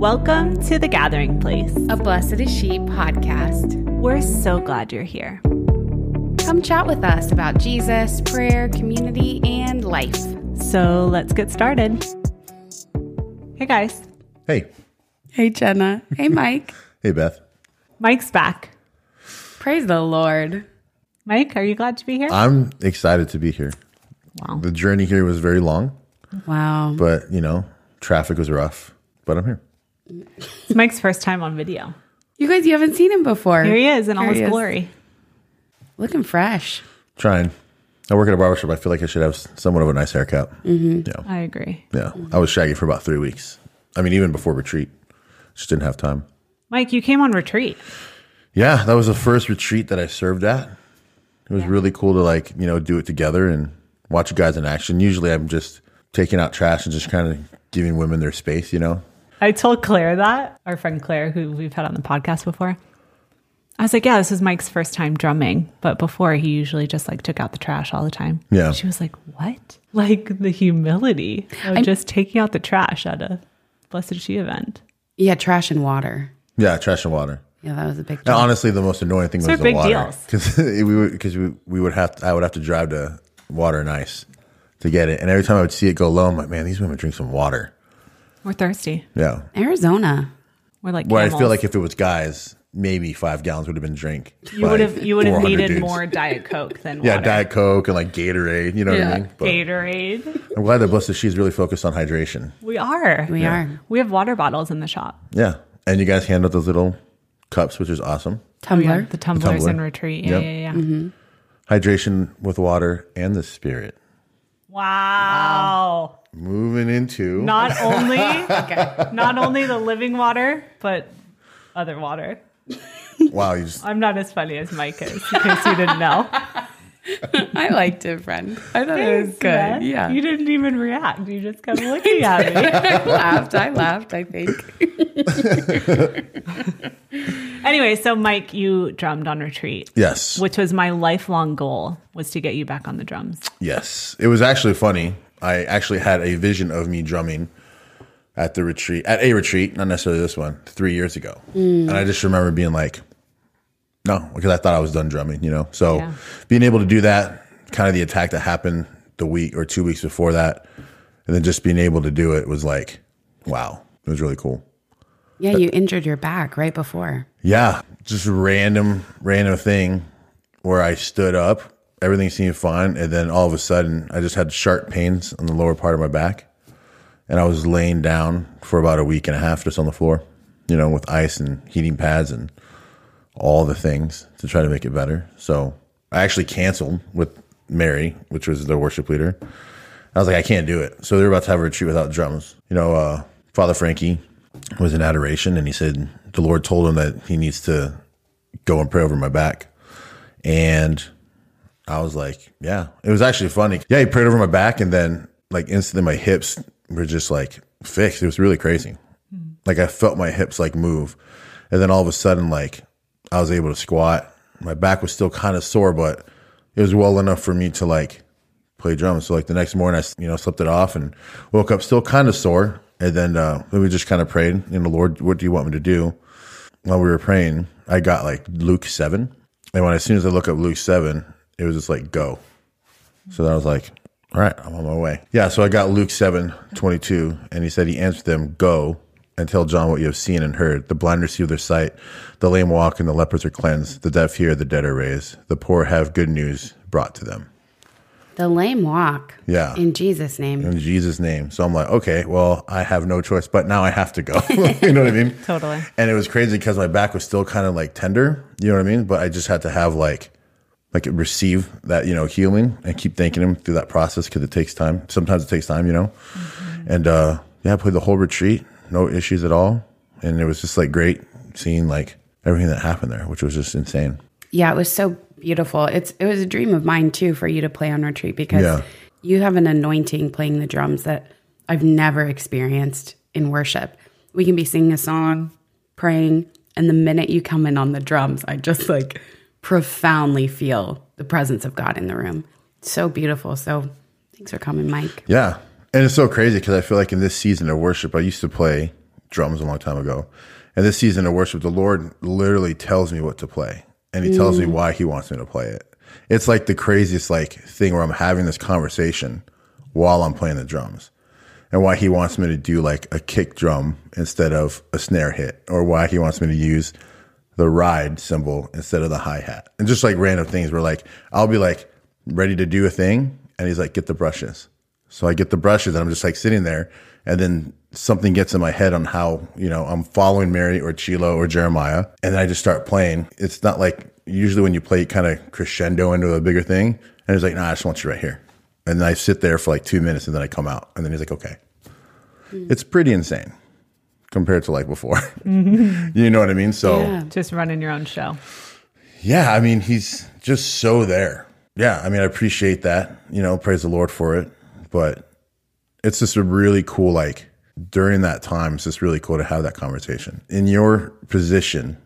Welcome to The Gathering Place. a Blessed is She podcast. We're so glad you're here. Come chat with us about Jesus, prayer, community, and life. So let's get started. Hey guys, Hey, Hey, Jenna. Hey, Mike. hey, Beth. Mike's back. Praise the Lord. Mike, are you glad to be here? I'm excited to be here. wow. The journey here was very long, Wow. but you know, traffic was rough. But I'm here. It's Mike's first time on video. You guys, you haven't seen him before. Here he is in all Here his he is. glory. Looking fresh. Trying. I work at a barbershop. I feel like I should have somewhat of a nice haircut. Mm-hmm. Yeah, I agree. yeah. I was shaggy for about three weeks. I mean, even before retreat, just didn't have time. Mike, you came on retreat. Yeah, that was the first retreat that I served at. It was really cool to like you know do it together and watch you guys in action. Usually, I'm just taking out trash and just kind of giving women their space. You know, I told Claire that, our friend Claire, who we've had on the podcast before. I was like, yeah, this is Mike's first time drumming. But before, he usually just like took out the trash all the time. Yeah. She was like, what? Like the humility of just taking out the trash at a Blessed She event. Yeah, trash and water. yeah, trash and water. Yeah, that was a big deal. honestly, the most annoying thing Those was the big water deals. because we would because we, we would have to, I would have to drive to Water and Ice to get it, and every time I would see it go low, I'm like, man, these women drink some water. We're thirsty. Yeah. Arizona. We're like, Where I camels. feel like if it was guys, maybe five gallons would have been drink. you would have you would have 400 needed dudes. more Diet Coke than Yeah, water. Diet Coke and like Gatorade. You know what I mean? But Gatorade. I'm glad that Blessed She's really focused on hydration. We are. We are. We have water bottles in the shop. Yeah, and you guys hand out those little cups, which is awesome. Tumbler. Oh, the tumblers tumbler. in retreat. Yeah, Yep. yeah, yeah. Mm-hmm. Hydration with water and the spirit. Wow. Moving into Not only okay, not only the living water, but other water. wow, you just I'm not as funny as Mike is, in case you didn't know. I liked it, friend. I thought it was good. Beth. Yeah. You didn't even react. You just kept looking at me. I laughed. I laughed, I think. anyway, so Mike, you drummed on retreat, yes, which was my lifelong goal was to get you back on the drums. Yes, it was actually funny. I actually had a vision of me drumming at the retreat, at a retreat, not necessarily this one, three years ago. Mm. And I just remember being like, no, because I thought I was done drumming, you know? So Yeah. being able to do that, kind of the attack that happened the week or two weeks before that, and then just being able to do it was like, wow, it was really cool. Yeah, you injured your back right before. Yeah, just random, random thing where I stood up, everything seemed fine, and then all of a sudden I just had sharp pains on the lower part of my back, and I was laying down for about a week and a half just on the floor, you know, with ice and heating pads and all the things to try to make it better. So I actually canceled with Mary, which was the worship leader. I was like, I can't do it. So they were about to have a retreat without drums. You know, uh, Father Frankie was in adoration and he said the Lord told him that he needs to go and pray over my back. And I was like, yeah, it was actually funny. Yeah, he prayed over my back and then like instantly my hips were just like fixed. It was really crazy. Like I felt my hips like move. And then all of a sudden, like I was able to squat. My back was still kind of sore, but it was well enough for me to like play drums. So like the next morning, I you know slept it off and woke up still kind of sore. And then uh, we just kind of prayed, you know, Lord, what do you want me to do? While we were praying, I got like Luke seven, and when as soon as I look up Luke seven, it was just like go. So then I was like, all right, I'm on my way. Yeah, so I got Luke seven twenty two, and he said he answered them, go and tell John what you have seen and heard. The blind receive their sight, the lame walk, and the lepers are cleansed. The deaf hear, the dead are raised. The poor have good news brought to them. The lame walk. Yeah. In Jesus' name. in Jesus' name. So I'm like, okay, well, I have no choice, but now I have to go. you know what I mean? Totally. And it was crazy because my back was still kind of like tender. You know what I mean? But I just had to have like, like receive that you know healing and keep thanking him through that process because it takes time. Sometimes it takes time, you know. And uh, yeah, I played the whole retreat, no issues at all, and it was just like great seeing like everything that happened there, which was just insane. Yeah, it was so beautiful. It's it was a dream of mine too for you to play on retreat because Yeah. you have an anointing playing the drums that I've never experienced in worship. We can be singing a song, praying, and the minute you come in on the drums, I just like profoundly feel the presence of God in the room. So beautiful. So thanks for coming, Mike. Yeah. And it's so crazy because I feel like in this season of worship, I used to play drums a long time ago. And this season of worship, the Lord literally tells me what to play and he tells me mm. why he wants me to play it. It's like the craziest like thing where I'm having this conversation while I'm playing the drums and why he wants me to do like a kick drum instead of a snare hit or why he wants me to use the ride cymbal instead of the hi-hat and just like random things where like I'll be like ready to do a thing and he's like get the brushes. So I get the brushes and I'm just like sitting there and then something gets in my head on how, you know, I'm following Mary or Chilo or Jeremiah and then I just start playing. It's not like usually when you play kind of crescendo into a bigger thing and he's like, nah, I just want you right here. And then I sit there for like two minutes and then I come out and then he's like, okay. Hmm. It's pretty insane compared to like before. Mm-hmm. you know what I mean? So Yeah. Just running your own show. yeah, I mean, he's just so there. Yeah, I mean, I appreciate that. You know, praise the Lord for it. But it's just a really cool, like, during that time, it's just really cool to have that conversation. In your position,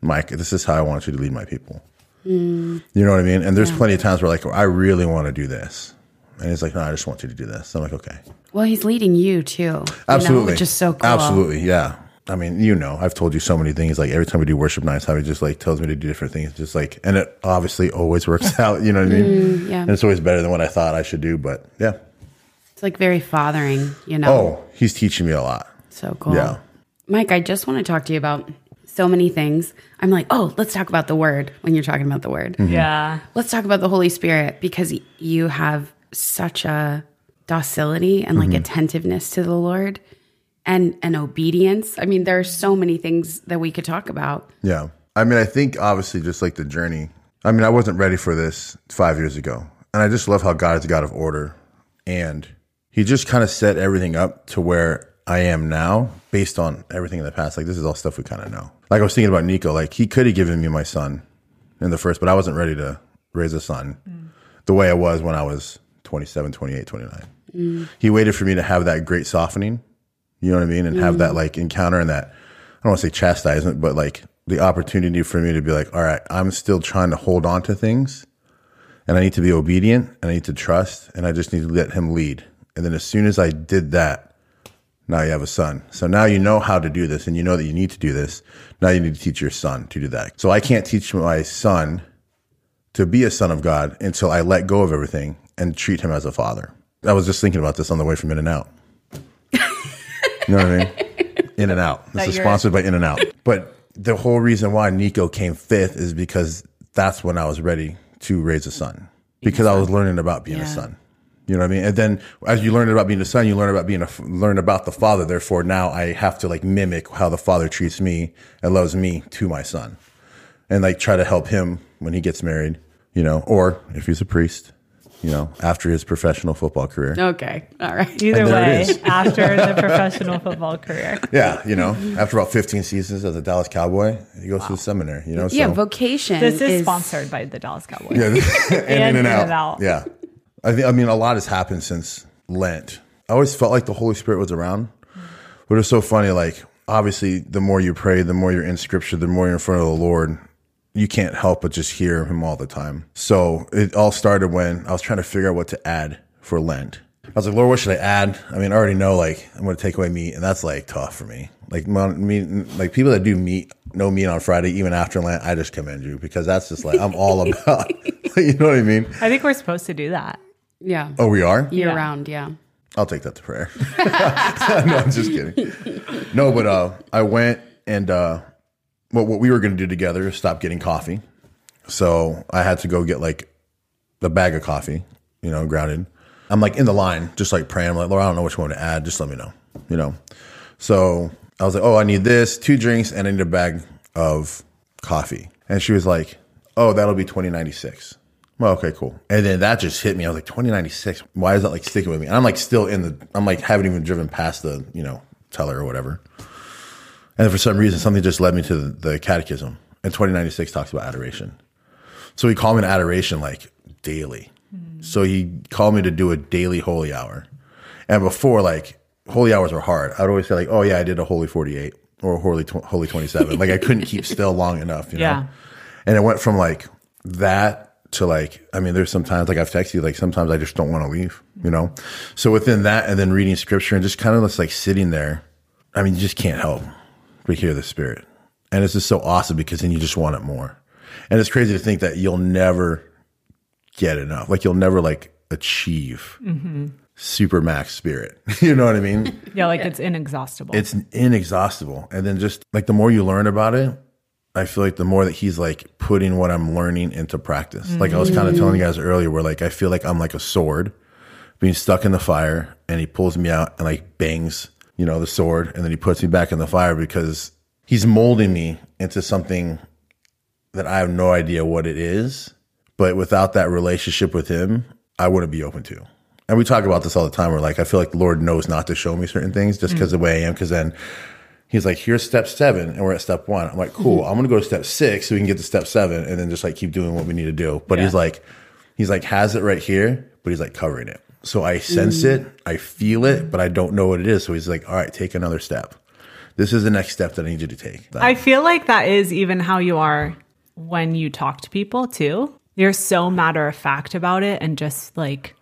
Mike, this is how I want you to lead my people. Mm. You know what I mean? And there's plenty of times where, like, I really want to do this. And he's like, no, I just want you to do this. I'm like, okay. Well, he's leading you too. you know, Absolutely. which is so cool. Absolutely. Yeah. I mean, you know, I've told you so many things. Like every time we do worship nights, how he just like tells me to do different things. Just like, and it obviously always works out. You know what I mean? Mm, yeah. And it's always better than what I thought I should do. But yeah. It's like very fathering, you know. Oh, he's teaching me a lot. So cool. Yeah. Mike, I just want to talk to you about so many things. I'm like, oh, let's talk about the word when you're talking about the word. Mm-hmm. Yeah. Let's talk about the Holy Spirit because you have such a docility and like Mm-hmm. attentiveness to the Lord and and obedience. I mean, there are so many things that we could talk about. Yeah. I mean, I think obviously just like the journey. I mean, I wasn't ready for this five years ago. And I just love how God is a God of order. And he just kind of set everything up to where I am now based on everything in the past. Like, this is all stuff we kind of know. Like, I was thinking about Nico. Like, he could have given me my son in the first, but I wasn't ready to raise a son the way I was when I was 27, 28, 29. Mm. He waited for me to have that great softening you know what I mean? And have mm. that like encounter and that, I don't want to say chastisement, but like the opportunity for me to be like, all right, I'm still trying to hold on to things and I need to be obedient and I need to trust and I just need to let him lead. And then as soon as I did that, now you have a son. So now you know how to do this and you know that you need to do this. Now you need to teach your son to do that. So I can't teach my son to be a son of God until I let go of everything and treat him as a father. I was just thinking about this on the way from In and Out. You know what I mean? In and Out. This is sponsored by In and Out. But the whole reason why Nico came fifth is because that's when I was ready to raise a son. Because I was learning about being a son. You know what I mean? And then as you learn about being a son, you learn about being a learn about the father. Therefore, now I have to like mimic how the father treats me and loves me to my son, and like try to help him when he gets married. You know, or if he's a priest, you know, after his professional football career. Okay. All right. Either And there it way, after the professional football career. Yeah, you know, after about 15 seasons as a Dallas Cowboy, he goes to the seminary. You know, so Yeah, vocation. This is, sponsored by the Dallas Cowboys. Yeah, and, in and In out. and Out. Yeah, I think. I mean, a lot has happened since Lent. I always felt like the Holy Spirit was around, but it's so funny. Like, obviously, the more you pray, the more you're in Scripture, the more you're in front of the Lord. You can't help but just hear Him all the time. So it all started when I was trying to figure out what to add for Lent. I was like, Lord, what should I add? I mean, I already know like I'm going to take away meat, and that's like tough for me. Like, mon- meat, like people that do meat, no meat on Friday, even after Lent, I just commend you because that's just like I'm all about. you know what I mean? I think we're supposed to do that. Yeah. Oh, we are. Year Yeah. round. Yeah. I'll take that to prayer. no, I'm just kidding. No, but uh, I went and uh, what what we were going to do together is stop getting coffee. So I had to go get like the bag of coffee, you know, grounded. I'm like in the line, just like praying. I'm like, Lord, I don't know which one to add. Just let me know, you know. So I was like, oh, I need this, two drinks, and I need a bag of coffee. And she was like, oh, that'll be twenty ninety six. Well, okay, cool. And then that just hit me. I was like, twenty ninety six. Why is that like sticking with me? And I'm like still in the. I'm like haven't even driven past the you know teller or whatever. And for some reason, something just led me to the, the catechism. And 2096 talks about adoration. So he called me to adoration like daily. So he called me to do a daily holy hour. And before, like, holy hours were hard. I'd always say, like, oh, yeah, I did a holy 48 or a holy, tw- holy 27. like, I couldn't keep still long enough, you know? Yeah. And it went from like that to like, I mean, there's sometimes like I've texted you, like sometimes I just don't want to leave, you know? So within that and then reading scripture and just kind of just like sitting there I mean, you just can't help but hear the Spirit. And it's just so awesome because then you just want it more. And it's crazy to think that you'll never get enough. Like you'll never like achieve mm-hmm. super max spirit. you know what I mean? Yeah, like it's inexhaustible. it's inexhaustible. And then just like the more you learn about it, I feel like the more that he's like putting what I'm learning into practice. Like I was kind of telling you guys earlier, where like I feel like I'm like a sword being stuck in the fire, and he pulls me out and like bangs, you know, the sword, and then he puts me back in the fire because he's molding me into something that I have no idea what it is. But without that relationship with him, I wouldn't be open to. And we talk about this all the time. We're like, I feel like the Lord knows not to show me certain things just because of the way I am. Because then he's like, here's step seven, and we're at step one. I'm like, cool. I'm gonna go to step six so we can get to step seven, and then just like keep doing what we need to do. But he's like, he's like has it right here, but he's like covering it. So I sense it, I feel it, but I don't know what it is. So he's like, all right, take another step. This is the next step that I need you to take. I feel like that is even how you are when you talk to people too. You're so matter of fact about it and just like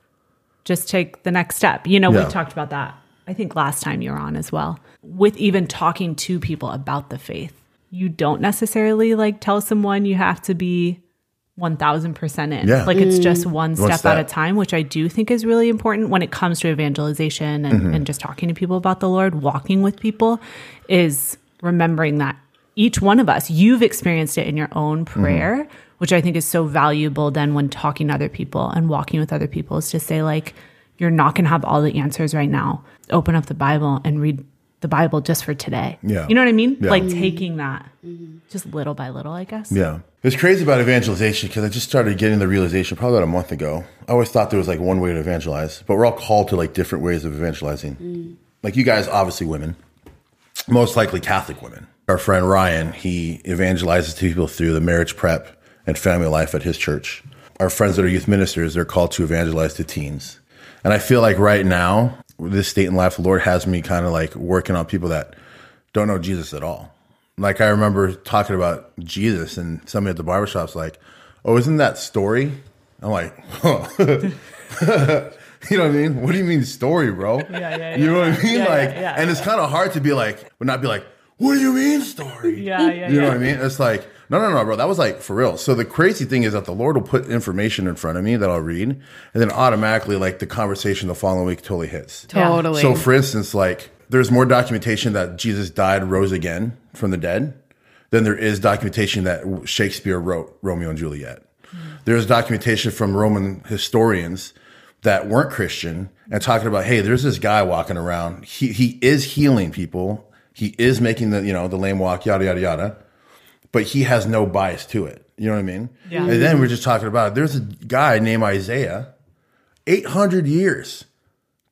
just take the next step. You know, Yeah. we talked about that. I think last time you were on as well. With even talking to people about the faith. You don't necessarily like tell someone you have to be 1000% in. Yeah. Like it's just one step, at a time, which I do think is really important when it comes to evangelization and, Mm-hmm. and just talking to people about the Lord, walking with people, is remembering that each one of us, you've experienced it in your own Mm-hmm. prayer, which I think is so valuable then when talking to other people and walking with other people is to say, like, you're not going to have all the answers right now. Open up the Bible and read the Bible just for today. Yeah. You know what I mean? Yeah. Like taking that just little by little, I guess. Yeah. It's crazy about evangelization because I just started getting the realization probably about a month ago. I always thought there was like one way to evangelize, but we're all called to like different ways of evangelizing. Mm. Like you guys, obviously women, most likely Catholic women. Our friend Ryan, he evangelizes to people through the marriage prep and family life at his church. Our friends that are youth ministers, they're called to evangelize to teens. And I feel like right now, this state in life, the Lord has me kind of like working on people that don't know Jesus at all. Like I remember talking about Jesus and somebody at the barbershop's like, Oh, isn't that story? I'm like, huh. you know what I mean? What do you mean story, bro? Yeah, yeah, You know what I mean? Yeah, yeah, like, yeah. and it's kind of hard to be like, but not be like, what do you mean story? Yeah, yeah, You know what I mean? It's like, no, no, no, bro. That was like for real. So the crazy thing is that the Lord will put information in front of me that I'll read, and then automatically, like the conversation the following week totally hits. Totally. So, for instance, like there's more documentation that Jesus died, rose again from the dead, than there is documentation that Shakespeare wrote Romeo and Juliet. Mm-hmm. There's documentation from Roman historians that weren't Christian and talking about, hey, there's this guy walking around. He he is healing people. He is making the you know the lame walk, yada yada yada, but he has no bias to it. You know what I mean? Yeah. And then we're just talking about there's a guy named Isaiah, 800 years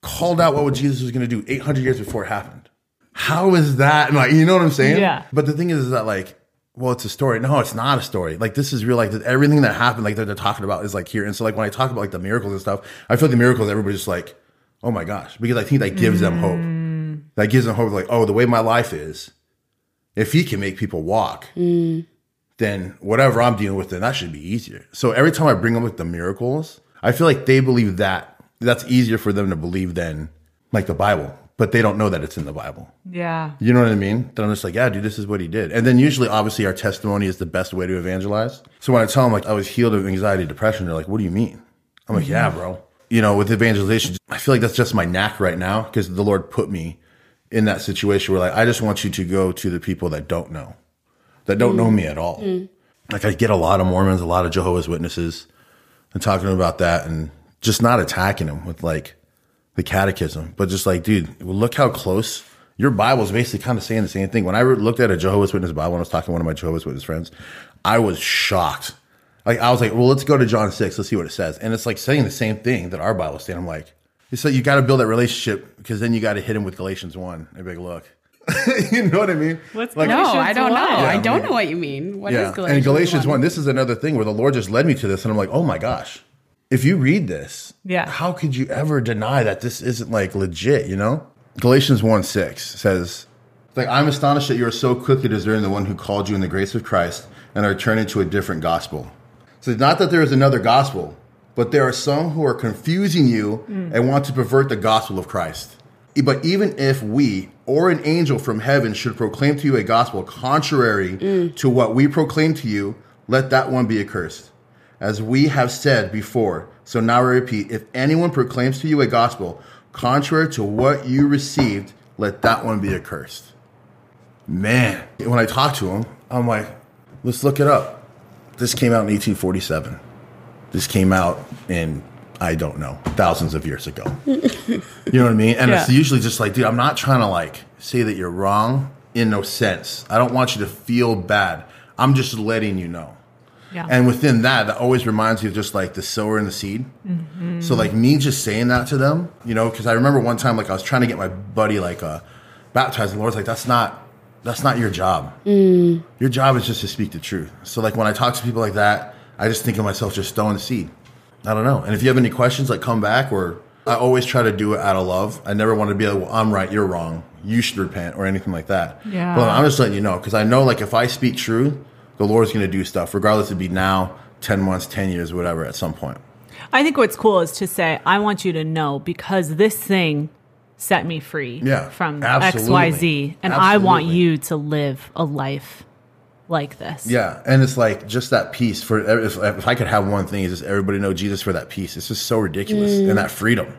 called out what Jesus was going to do 800 years before it happened. How is that? Like, you know what I'm saying? Yeah. But the thing is, is that like, well, it's a story. No, it's not a story. Like this is real. Like everything that happened, like that they're talking about is like here. And so like when I talk about like the miracles and stuff, I feel like the miracles, everybody's just like, oh my gosh, because I think that gives them hope. That gives them hope. Like, oh, the way my life is, if he can make people walk, then whatever I'm dealing with, then that should be easier. So every time I bring them with the miracles, I feel like they believe that that's easier for them to believe than like the Bible, but they don't know that it's in the Bible. Yeah. You know what I mean? Then I'm just like, yeah, dude, this is what he did. And then usually, obviously, our testimony is the best way to evangelize. So when I tell them like I was healed of anxiety, depression, they're like, what do you mean? I'm like, yeah, bro. You know, with evangelization, I feel like that's just my knack right now because the Lord put me in that situation where like I just want you to go to the people that don't know, that don't know me at all. Mm. Like I get a lot of Mormons, a lot of Jehovah's Witnesses, and talking to them about that and just not attacking them with like the catechism, but just like, dude, look how close your Bible is basically kind of saying the same thing. When I looked at a Jehovah's Witness Bible when I was talking to one of my Jehovah's Witness friends, I was shocked. Like I was like, well, let's go to John six. Let's see what it says, and it's like saying the same thing that our Bible is saying. I'm like, it's like you got to build that relationship because then you got to hit him with Galatians one. A big look. you know what I mean? What's like, no, I don't know. one? I don't know what you mean. What is yeah. Galatians and Galatians 1? 1, this is another thing where the Lord just led me to this, and I'm like, oh my gosh, if you read this, Yeah. how could you ever deny that this isn't like legit, you know? Galatians 1 6 says, like, I'm astonished that you are so quickly deserting the one who called you in the grace of Christ and are turning to a different gospel. So, it's not that there is another gospel, but there are some who are confusing you mm. and want to pervert the gospel of Christ. But even if we or an angel from heaven should proclaim to you a gospel contrary mm. to what we proclaim to you, let that one be accursed. As we have said before, so now I repeat if anyone proclaims to you a gospel contrary to what you received, let that one be accursed. Man, when I talk to him, I'm like, let's look it up. This came out in 1847. This came out in, I don't know, thousands of years ago. you know what I mean? And it's usually just like, dude, I'm not trying to like say that you're wrong in no sense. I don't want you to feel bad. I'm just letting you know. Yeah. And within that, that always reminds me of just like the sower and the seed. So like me just saying that to them, you know, because I remember one time like I was trying to get my buddy like uh, baptized. The Lord's like, that's not that's not your job. Your job is just to speak the truth. So like when I talk to people like that, I just think of myself just throwing the seed. I don't know. And if you have any questions, like come back. Or I always try to do it out of love. I never want to be like, well, I'm right, you're wrong. You should repent or anything like that. Yeah. But I'm just letting you know because I know like if I speak truth, the Lord's going to do stuff, regardless of be now, ten months, ten years, whatever. At some point. I think what's cool is to say, I want you to know because this thing set me free Yeah, from absolutely. XYZ. And I want you to live a life like this. Yeah, and it's like just that peace for if, if I could have one thing is just everybody know Jesus for that peace. It's just so ridiculous and mm. that freedom,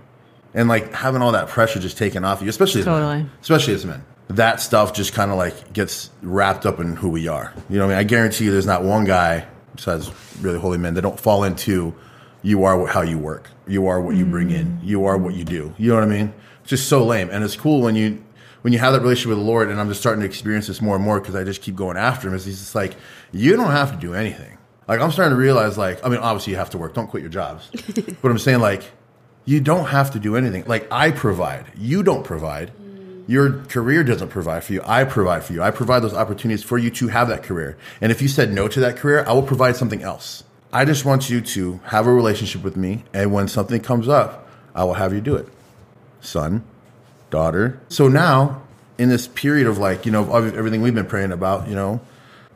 and like having all that pressure just taken off you, especially as Totally. men, especially as men. That stuff just kind of like gets wrapped up in who we are. You know, what I mean, I guarantee you, there's not one guy besides really holy men that don't fall into you are how you work, you are what you mm. bring in, you are what you do. You know what I mean? It's just so lame, and it's cool when you when you have that relationship with the Lord, and I'm just starting to experience this more and more because I just keep going after Him. Is He's just like, you don't have to do anything. Like I'm starting to realize, like, I mean, obviously you have to work. Don't quit your jobs, but I'm saying like, you don't have to do anything. Like I provide, you don't provide. Mm. Your career doesn't provide for you. I provide for you. I provide those opportunities for you to have that career. And if you said no to that career, I will provide something else. I just want you to have a relationship with me, and when something comes up, I will have you do it son, daughter. So now, in this period of like, you know, everything we've been praying about, you know,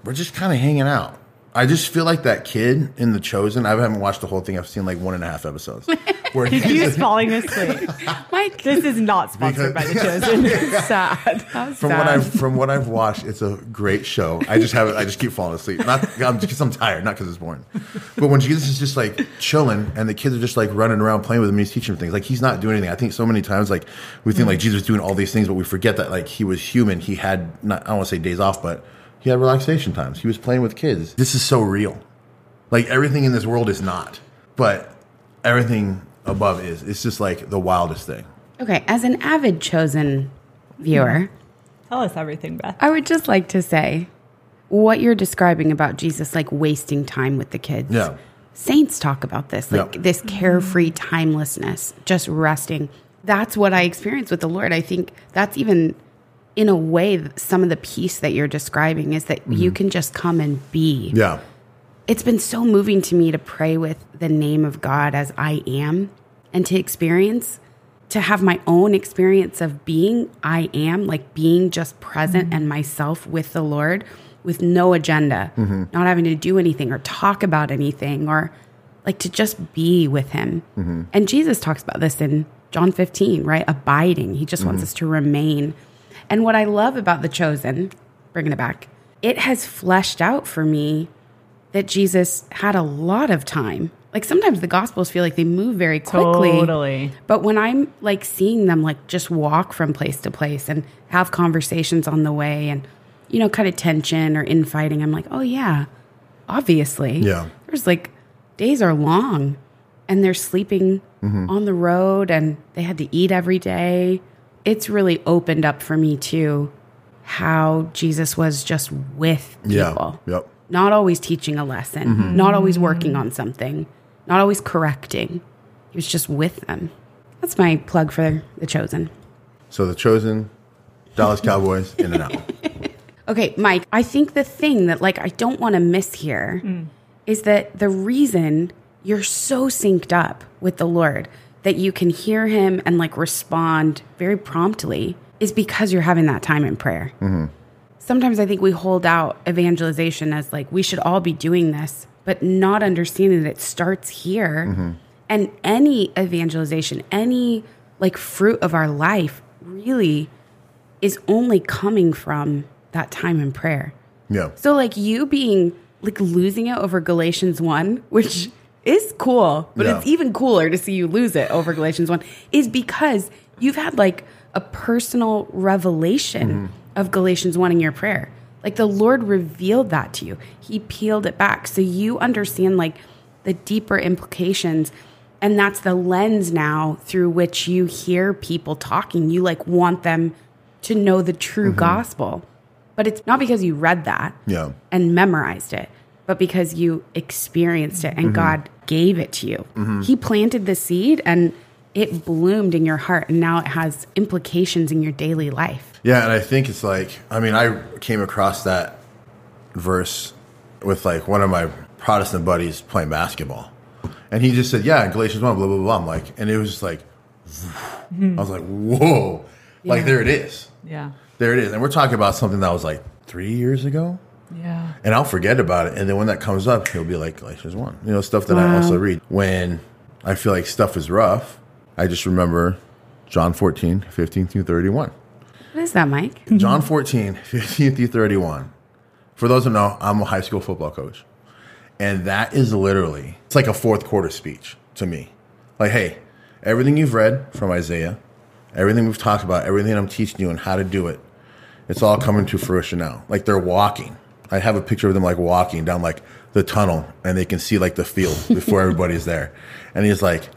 we're just kind of hanging out. I just feel like that kid in The Chosen. I haven't watched the whole thing. I've seen like one and a half episodes. Where He's he's, falling asleep. Mike, This is not sponsored by The Chosen. sad. How from sad. what I've from what I've watched, it's a great show. I just have I just keep falling asleep. Not because I'm tired, not because it's boring. But when Jesus is just like chilling, and the kids are just like running around playing with him, he's teaching them things. Like he's not doing anything. I think so many times like we think like Jesus was doing all these things, but we forget that like he was human. He had not I don't want to say days off, but he had relaxation times. He was playing with kids. This is so real. Like everything in this world is not, but everything above is. It's just like the wildest thing. okay, as an avid chosen viewer, Tell us everything, Beth. I would just like to say what you're describing about Jesus, like wasting time with the kids. Yeah. Saints talk about this, like Yeah. this carefree mm-hmm. timelessness, just resting. That's what I experienced with the Lord. I think that's even in a way some of the peace that you're describing is that you mm-hmm. can just come and be. Yeah. It's been so moving to me to pray with the name of God as I am and to experience to have my own experience of being I am, like being just present mm-hmm. and myself with the Lord with no agenda, mm-hmm. not having to do anything or talk about anything or like to just be with him. Mm-hmm. And Jesus talks about this in John 15, right? Abiding. He just wants us to remain. And what I love about the chosen, bringing it back, it has fleshed out for me that Jesus had a lot of time. Like sometimes the gospels feel like they move very quickly. Totally. But when I'm like seeing them like just walk from place to place and have conversations on the way and you know kind of tension or infighting, I'm like, "Oh yeah. Obviously." Yeah. There's like days are long and they're sleeping mm-hmm. on the road and they had to eat every day. It's really opened up for me too how Jesus was just with people Yeah. Yep. Not always teaching a lesson, mm-hmm. not always working on something, not always correcting. He was just with them. That's my plug for The Chosen. So the chosen, Dallas Cowboys, in and out. Okay, Mike, I think the thing that like I don't want to miss here mm. is that the reason you're so synced up with the Lord that you can hear him and like respond very promptly is because you're having that time in prayer. Mm-hmm. Sometimes I think we hold out evangelization as like we should all be doing this, but not understanding that it starts here. Mm-hmm. And any evangelization, any like fruit of our life really is only coming from that time in prayer. Yeah. So like you being like losing it over Galatians 1, which is cool, but Yeah. it's even cooler to see you lose it over Galatians 1 is because you've had like a personal revelation mm-hmm. Of Galatians 1 in your prayer. Like the Lord revealed that to you. He peeled it back so you understand like the deeper implications and that's the lens now through which you hear people talking. You like want them to know the true gospel. But it's not because you read that Yeah. and memorized it, but because you experienced it and Mm-hmm. God gave it to you. He planted the seed and it bloomed in your heart and now it has implications in your daily life. Yeah, and I think it's like I mean I came across that verse with like one of my Protestant buddies playing basketball, and he just said, "Yeah, Galatians one, blah blah blah." I'm like, and it was just like, hmm. I was like, "Whoa!" Like there it is, Yeah. there it is, and we're talking about something that was like three years ago, Yeah. and I'll forget about it, and then when that comes up, he'll be like Galatians one, you know, stuff that I also read when I feel like stuff is rough. I just remember John 14, 15 through 31. What is that, Mike? John 14, 15 through 31. For those who know, I'm a high school football coach. And that is literally, it's like a fourth quarter speech to me. Like, hey, everything you've read from Isaiah, everything we've talked about, everything I'm teaching you and how to do it, it's all coming to fruition now. Like they're walking. I have a picture of them like walking down like the tunnel and they can see like the field before everybody's there. And he's like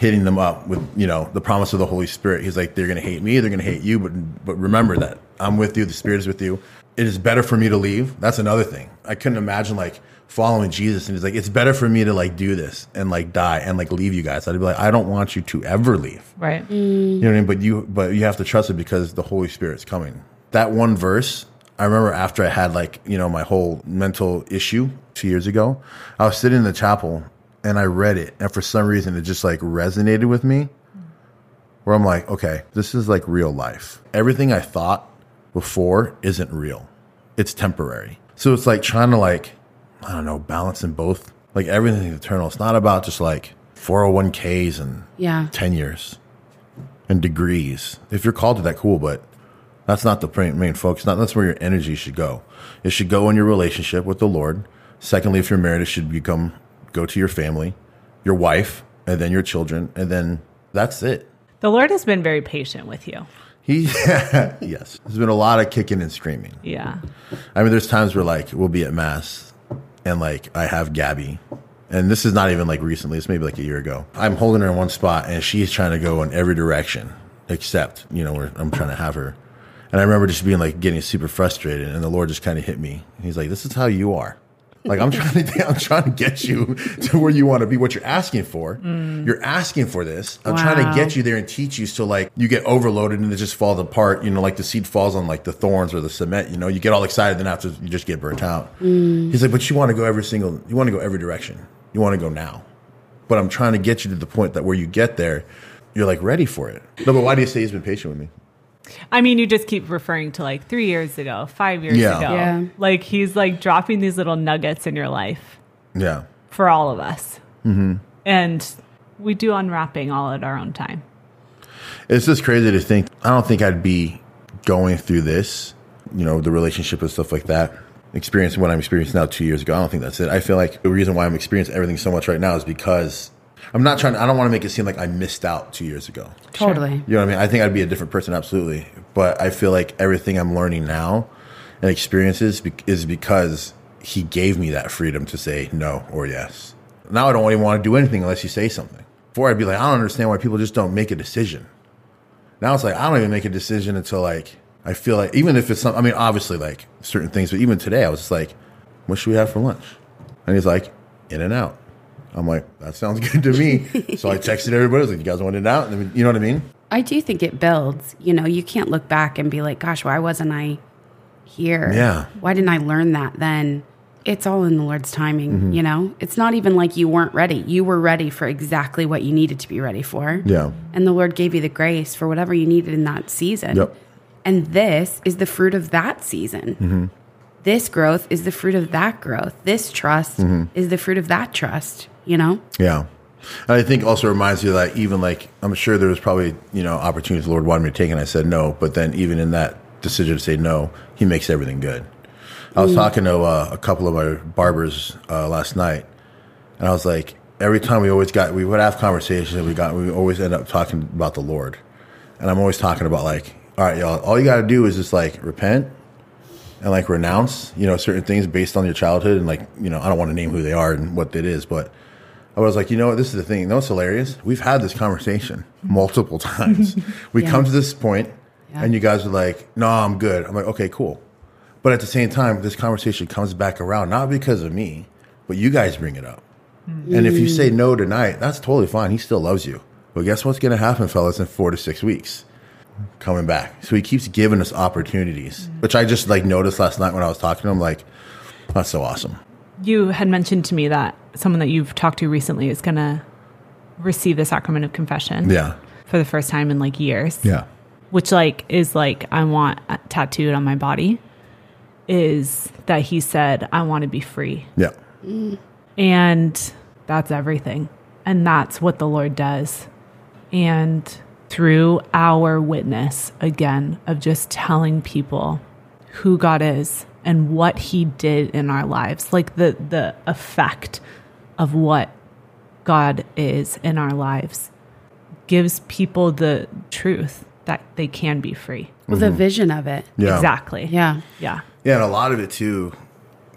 hitting them up with, you know, the promise of the Holy Spirit. He's like, they're going to hate me. They're going to hate you. But, but remember that I'm with you. The Spirit is with you. It is better for me to leave. That's another thing. I couldn't imagine like following Jesus. And he's like, it's better for me to like do this and like die and like leave you guys. I'd be like, I don't want you to ever leave. Right. Mm. You know what I mean? But you but you have to trust it because the Holy Spirit's coming. That one verse, I remember after I had like, you know, my whole mental issue two years ago, I was sitting in the chapel and I read it, and for some reason it just like resonated with me. Where I'm like, okay, this is like real life. Everything I thought before isn't real. It's temporary. So it's like trying to like, I don't know, balance in both. Like everything eternal. It's not about just like 401ks and Yeah. 10 years and degrees. If you're called to that, cool, but that's not the main, main focus. Not that's where your energy should go. It should go in your relationship with the Lord. Secondly, if you're married, it should become go to your family, your wife, and then your children, and then that's it. The Lord has been very patient with you. He yes, there's been a lot of kicking and screaming. Yeah. I mean, there's times where like we'll be at mass, and like I have Gabby, and this is not even like recently. It's maybe like a year ago. I'm holding her in one spot, and she's trying to go in every direction except you know where I'm trying to have her. And I remember just being like getting super frustrated, and the Lord just kind of hit me. He's like, "This is how you are." Like I'm trying to, I'm trying to get you to where you want to be. What you're asking for, mm. you're asking for this. I'm trying to get you there and teach you so like you get overloaded and it just falls apart. You know, like the seed falls on like the thorns or the cement. You know, you get all excited, then after you just get burnt out. Mm. He's like, but you want to go every single, you want to go every direction. You want to go now. But I'm trying to get you to the point that where you get there, you're like ready for it. No, but why do you say he's been patient with me? I mean, you just keep referring to like three years ago, five years Yeah. ago. Yeah. Like he's like dropping these little nuggets in your life Yeah. for all of us. Mm-hmm. And we do unwrapping all at our own time. It's just crazy to think. I don't think I'd be going through this, you know, the relationship and stuff like that, experiencing what I'm experiencing now two years ago. I don't think that's it. I feel like the reason why I'm experiencing everything so much right now is because I'm not trying. To, I don't want to make it seem like I missed out two years ago. Totally. You know what I mean? I think I'd be a different person, absolutely. But I feel like everything I'm learning now and experiences is because he gave me that freedom to say no or yes. Now I don't even want to do anything unless you say something. Before I'd be like, I don't understand why people just don't make a decision. Now it's like I don't even make a decision until like I feel like even if it's some. I mean, obviously like certain things, but even today I was just like, "What should we have for lunch?" And he's like, "In and out." I'm like, "That sounds good to me." so I texted everybody. I was like, "You guys want In and out?" And you know what I mean? I do think it builds. You know, you can't look back and be like, gosh, why wasn't I here? Yeah. Why didn't I learn that then? It's all in the Lord's timing, Mm-hmm. you know? It's not even like you weren't ready. You were ready for exactly what you needed to be ready for. Yeah. And the Lord gave you the grace for whatever you needed in that season. Yep. And this is the fruit of that season. Mm-hmm. This growth is the fruit of that growth. This trust Mm-hmm. is the fruit of that trust, you know? Yeah. And I think also reminds you that even like I'm sure there was probably, you know, opportunities the Lord wanted me to take and I said no, but then even in that decision to say no, he makes everything good. I was talking to uh, a couple of my barbers uh, last night, and I was like, every time we always got, we would have conversations, and we got, we always end up talking about the Lord, and I'm always talking about like, all right, y'all, all you got to do is just like repent and like renounce, you know, certain things based on your childhood, and like, you know, I don't want to name who they are and what it is, but I was like, you know what, this is the thing. You know what's hilarious? We've had this conversation multiple times. we Yeah. come to this point, Yeah. and you guys are like, no, I'm good. I'm like, okay, cool. But at the same time, this conversation comes back around, not because of me, but you guys bring it up. Mm-hmm. And if you say no tonight, that's totally fine. He still loves you. But guess what's going to happen, fellas, in four to six weeks? Coming back. So he keeps giving us opportunities, mm-hmm. which I just like noticed last night when I was talking to him. Like, that's so awesome. You had mentioned to me that someone that you've talked to recently is going to receive the sacrament of confession Yeah. for the first time in like years. Yeah. Which like is like I want tattooed on my body is that he said I want to be free. Yeah. Mm. And that's everything. And that's what the Lord does. And through our witness, again, of just telling people who God is and what He did in our lives, like the, the effect of what God is in our lives, gives people the truth that they can be free. Well, the mm-hmm. vision of it. Yeah. Exactly. Yeah. Yeah. Yeah, and a lot of it too.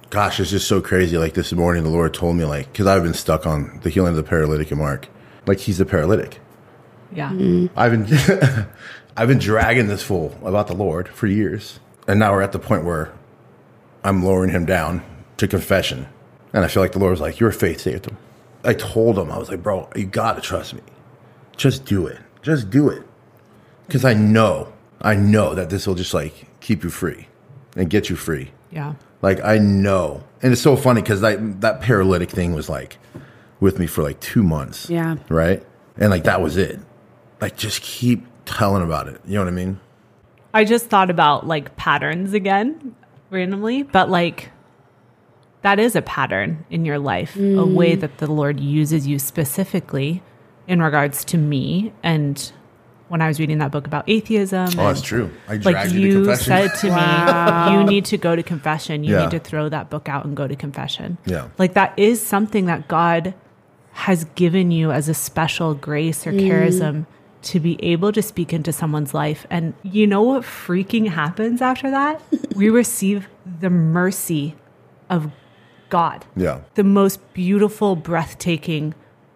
Gosh, it's just so crazy. Like this morning, the Lord told me, like, because I've been stuck on the healing of the paralytic in Mark. Like he's a paralytic. Yeah. Mm-hmm. I've been, I've been dragging this fool about the Lord for years, and now we're at the point where I'm lowering him down to confession, and I feel like the Lord was like, "Your faith saved him." I told him, I was like, "Bro, you got to trust me. Just do it. Just do it." Because I know, I know that this will just like keep you free and get you free. Yeah. Like I know, and it's so funny because that that paralytic thing was like with me for like two months. Yeah. Right. And like that was it. Like just keep telling about it. You know what I mean? I just thought about like patterns again randomly, but like that is a pattern in your life, a mm. way that the Lord uses you specifically in regards to me. And when I was reading that book about atheism, Oh, that's true. I Like dragged you, to confession. said to me, you need to go to confession. You Yeah. need to throw that book out and go to confession. Yeah. Like that is something that God has given you as a special grace or mm. charism to be able to speak into someone's life. And you know what freaking happens after that? we receive the mercy of God. yeah. The most beautiful, breathtaking,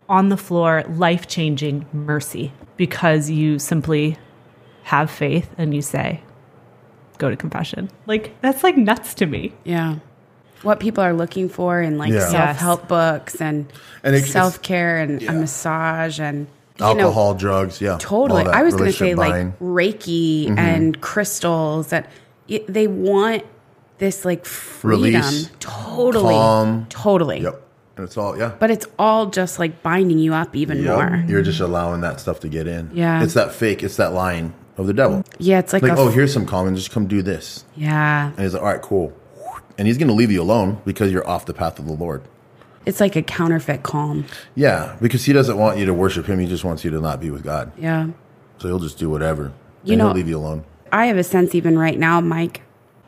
on the floor, life changing mercy because you simply have faith and you say, go to confession. Like, that's like nuts to me. Yeah. What people are looking for in like Yeah. self help books and, And self care and yeah. a massage and you know, Alcohol, drugs. Yeah. Totally. I was going to say relationship like buying. Reiki mm-hmm. and crystals that y they want this like freedom. Release. Totally. Calm. Totally. Yep. And it's all yeah. But it's all just like binding you up even Yep. more. You're just allowing that stuff to get in. Yeah. It's that fake. It's that lying of the devil. Yeah, it's like, Like, oh, here's some calm and just come do this. yeah. And he's like, all right, cool. And he's going to leave you alone because you're off the path of the Lord. It's like a counterfeit calm. Yeah, because he doesn't want you to worship him. He just wants you to not be with God. Yeah. So he'll just do whatever. You and know- he'll leave you alone. I have a sense even right now, Mike,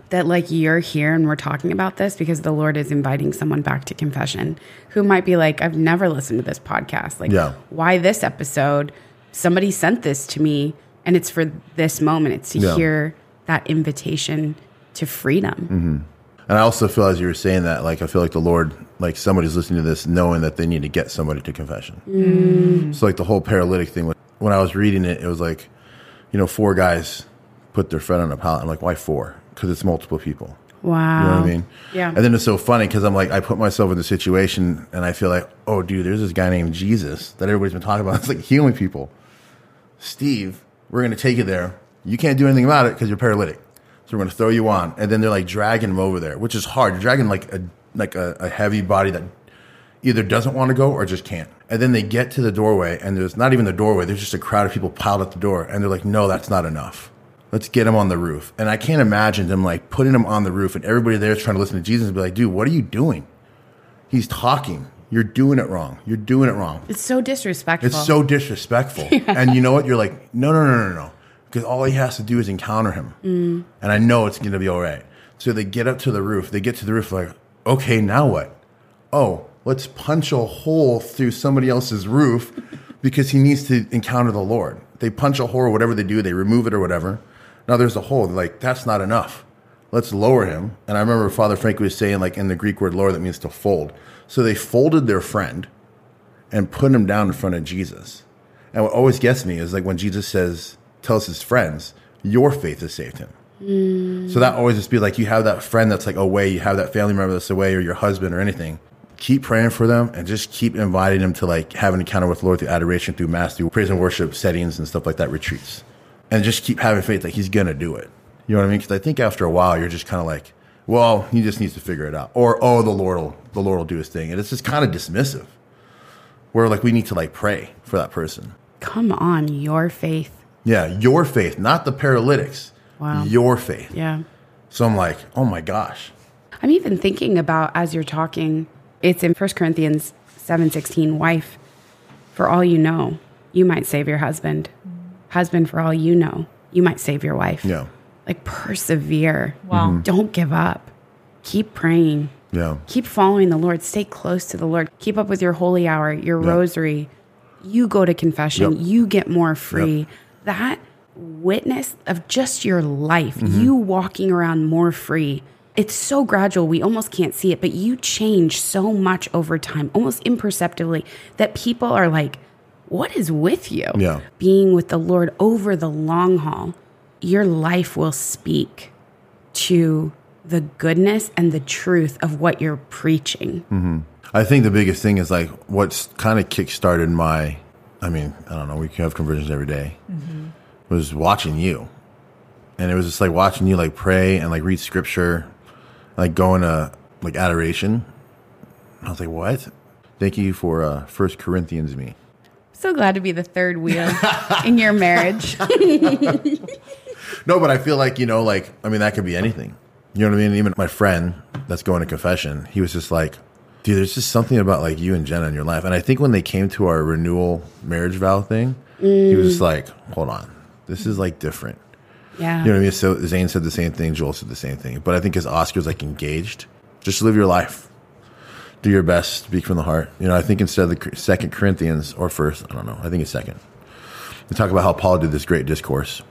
that like you're here and we're talking about this because the Lord is inviting someone back to confession who might be like, I've never listened to this podcast. Like, Yeah. why this episode? Somebody sent this to me and it's for this moment. It's to Yeah. hear that invitation to freedom. And I also feel, as you were saying that, like I feel like the Lord, like somebody's listening to this, knowing that they need to get somebody to confession. Mm. So like the whole paralytic thing. When I was reading it, it was like, you know, four guys put their friend on a pallet. I'm like, why four? Because it's multiple people. Wow. You know what I mean? Yeah. And then it's so funny because I'm like, I put myself in the situation and I feel like, oh, dude, there's this guy named Jesus that everybody's been talking about. It's like healing people. Steve, we're going to take you there. You can't do anything about it because you're paralytic. So we're going to throw you on. And then they're like dragging him over there, which is hard. You're dragging like a, like a, a heavy body that either doesn't want to go or just can't. And then they get to the doorway and there's not even the doorway. There's just a crowd of people piled at the door. And they're like, no, that's not enough. Let's get him on the roof. And I can't imagine them like putting him on the roof and everybody there is trying to listen to Jesus and be like, dude, what are you doing? He's talking. You're doing it wrong. You're doing it wrong. It's so disrespectful. It's so disrespectful. and you know what? You're like, no, no, no, no, no. because all he has to do is encounter him. Mm. And I know it's going to be all right. So they get up to the roof. They get to the roof, like, okay, now what? Oh, let's punch a hole through somebody else's roof because he needs to encounter the Lord. They punch a hole or whatever they do, they remove it or whatever. Now there's a hole. Like, that's not enough. Let's lower him. And I remember Father Frank was saying, like, in the Greek word lower, that means to fold. So they folded their friend and put him down in front of Jesus. And what always gets me is like when Jesus says, tells his friends, your faith has saved him. Mm. So that always just be like you have that friend that's like away, you have that family member that's away, or your husband or anything. Keep praying for them and just keep inviting them to like have an encounter with the Lord through adoration, through mass, through praise and worship settings and stuff like that, retreats. And just keep having faith that he's gonna do it. You know what I mean? Because I think after a while you're just kind of like, well, he just needs to figure it out, or oh, the Lord will the Lord will do his thing, and it's just kind of dismissive. Where like we need to like pray for that person. Come on, your faith. Yeah, your faith, not the paralytics. Wow. Your faith. Yeah. So I'm like, oh my gosh. I'm even thinking about as you're talking, it's in 1 Corinthians 7:16, wife, for all you know, you might save your husband. Husband, for all you know, you might save your wife. Yeah. Like persevere. Wow. Mhm. Don't give up. Keep praying. Yeah. Keep following the Lord. Stay close to the Lord. Keep up with your holy hour, your rosary. You go to confession. Yep. You get more free. That witness of just your life, Mm-hmm. you walking around more free. It's so gradual, we almost can't see it, but you change so much over time, almost imperceptibly, that people are like, What is with you? Yeah. Being with the Lord over the long haul, your life will speak to the goodness and the truth of what you're preaching. I think the biggest thing is like what's kind of kickstarted my, I mean, I don't know, we can have conversions every day, was watching you. And it was just like watching you like pray and like read scripture, like going to like adoration. I was like, what? Thank you for uh, First Corinthians me. So glad to be the third wheel in your marriage. No, but I feel like, you know, like, I mean, that could be anything. You know what I mean? Even my friend that's going to confession, he was just like, dude, there's just something about like you and Jenna in your life. And I think when they came to our renewal marriage vow thing, he was just like, hold on, this is like different. Yeah. You know what I mean? So Zane said the same thing, Joel said the same thing. But I think as Oscar's like engaged, just live your life. Do your best, speak from the heart. You know, I think instead of the second Corinthians or first, I don't know, I think it's second. They talk about how Paul did this great discourse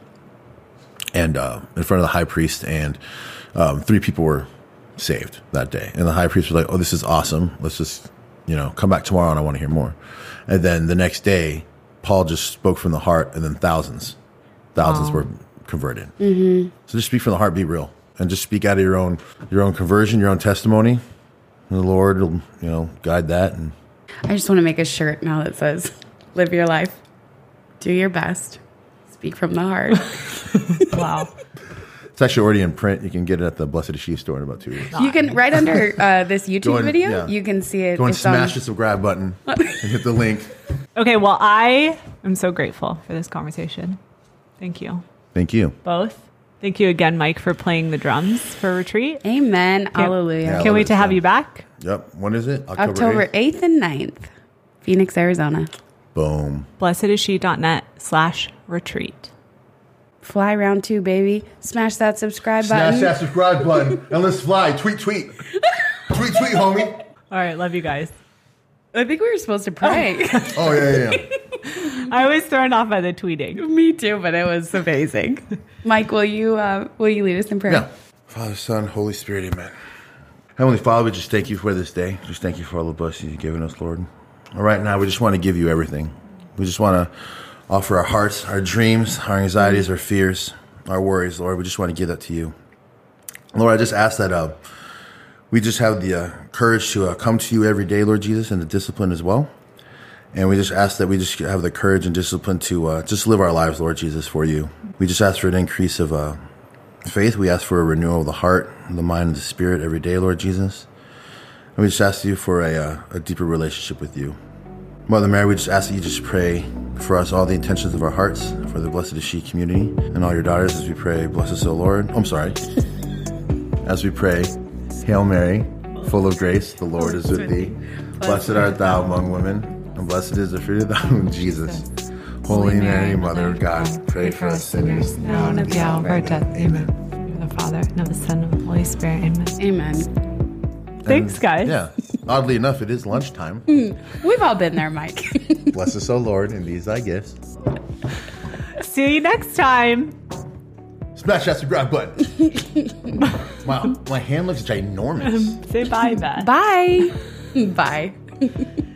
and uh, in front of the high priest, and um, three people were saved that day. And the high priest was like, "Oh, this is awesome. Let's just, you know, come back tomorrow, and I want to hear more." And then the next day, Paul just spoke from the heart, and then thousands, thousands were converted. Mm-hmm. So just speak from the heart, be real, and just speak out of your own your own conversion, your own testimony. And the Lord will, you know, guide that. And I just want to make a shirt now that says, live your life, do your best, speak from the heart. Wow. it's actually already in print. You can get it at the Blessed is She store in about two weeks. you can, right under uh, this YouTube and- video, yeah. you can see it. Go and It's on- smash the subscribe button and hit the link. Okay, well, I am so grateful for this conversation. Thank you Thank you. both. Thank you again, Mike, for playing the drums for retreat. Amen. Hallelujah. Yeah. Can't wait to have you back. Yep. When is it? October 8th? 8th and 9th, Phoenix, Arizona. Boom. Blessedisshe.net slash retreat. Fly round two, baby. Smash that subscribe Smash button. Smash that subscribe button and let's fly. Tweet, tweet. tweet, tweet, homie. All right, love you guys. I think we were supposed to pray. Oh, yeah, yeah, yeah. I was thrown off by the tweeting. Me too, but it was amazing. Mike, will you uh, will you lead us in prayer? Yeah. Father, Son, Holy Spirit, amen. Heavenly Father, we just thank you for this day. Just thank you for all the blessings you've given us, Lord. All right, now we just want to give you everything. We just want to offer our hearts, our dreams, our anxieties, our fears, our worries, Lord. We just want to give that to you. Lord, I just ask that uh, we just have the uh, courage to uh, come to you every day, Lord Jesus, and the discipline as well. And we just ask that we just have the courage and discipline to uh, just live our lives, Lord Jesus, for you. We just ask for an increase of uh, faith. We ask for a renewal of the heart, the mind, and the spirit every day, Lord Jesus. And we just ask you for a, uh, a deeper relationship with you. Mother Mary, we just ask that you just pray for us all the intentions of our hearts, for the Blessed is She community, and all your daughters as we pray, bless us, O Lord. I'm sorry. As we pray, Hail Mary, full of grace, the Lord is with thee. Blessed art thou among women, and blessed is the fruit of thy womb, Jesus. Holy Mary, Mother of God, pray for us sinners now and at the hour of our death. Amen. In the Father, and of the Son, and of the Holy Spirit. Amen. Amen. Thanks, guys. Yeah. Oddly enough, it is lunchtime. Hmm. We've all been there, Mike. Bless us, O Lord, in these thy gifts. See you next time. Smash that subscribe button. wow, my hand looks ginormous. Say bye, Beth. Bye. Bye.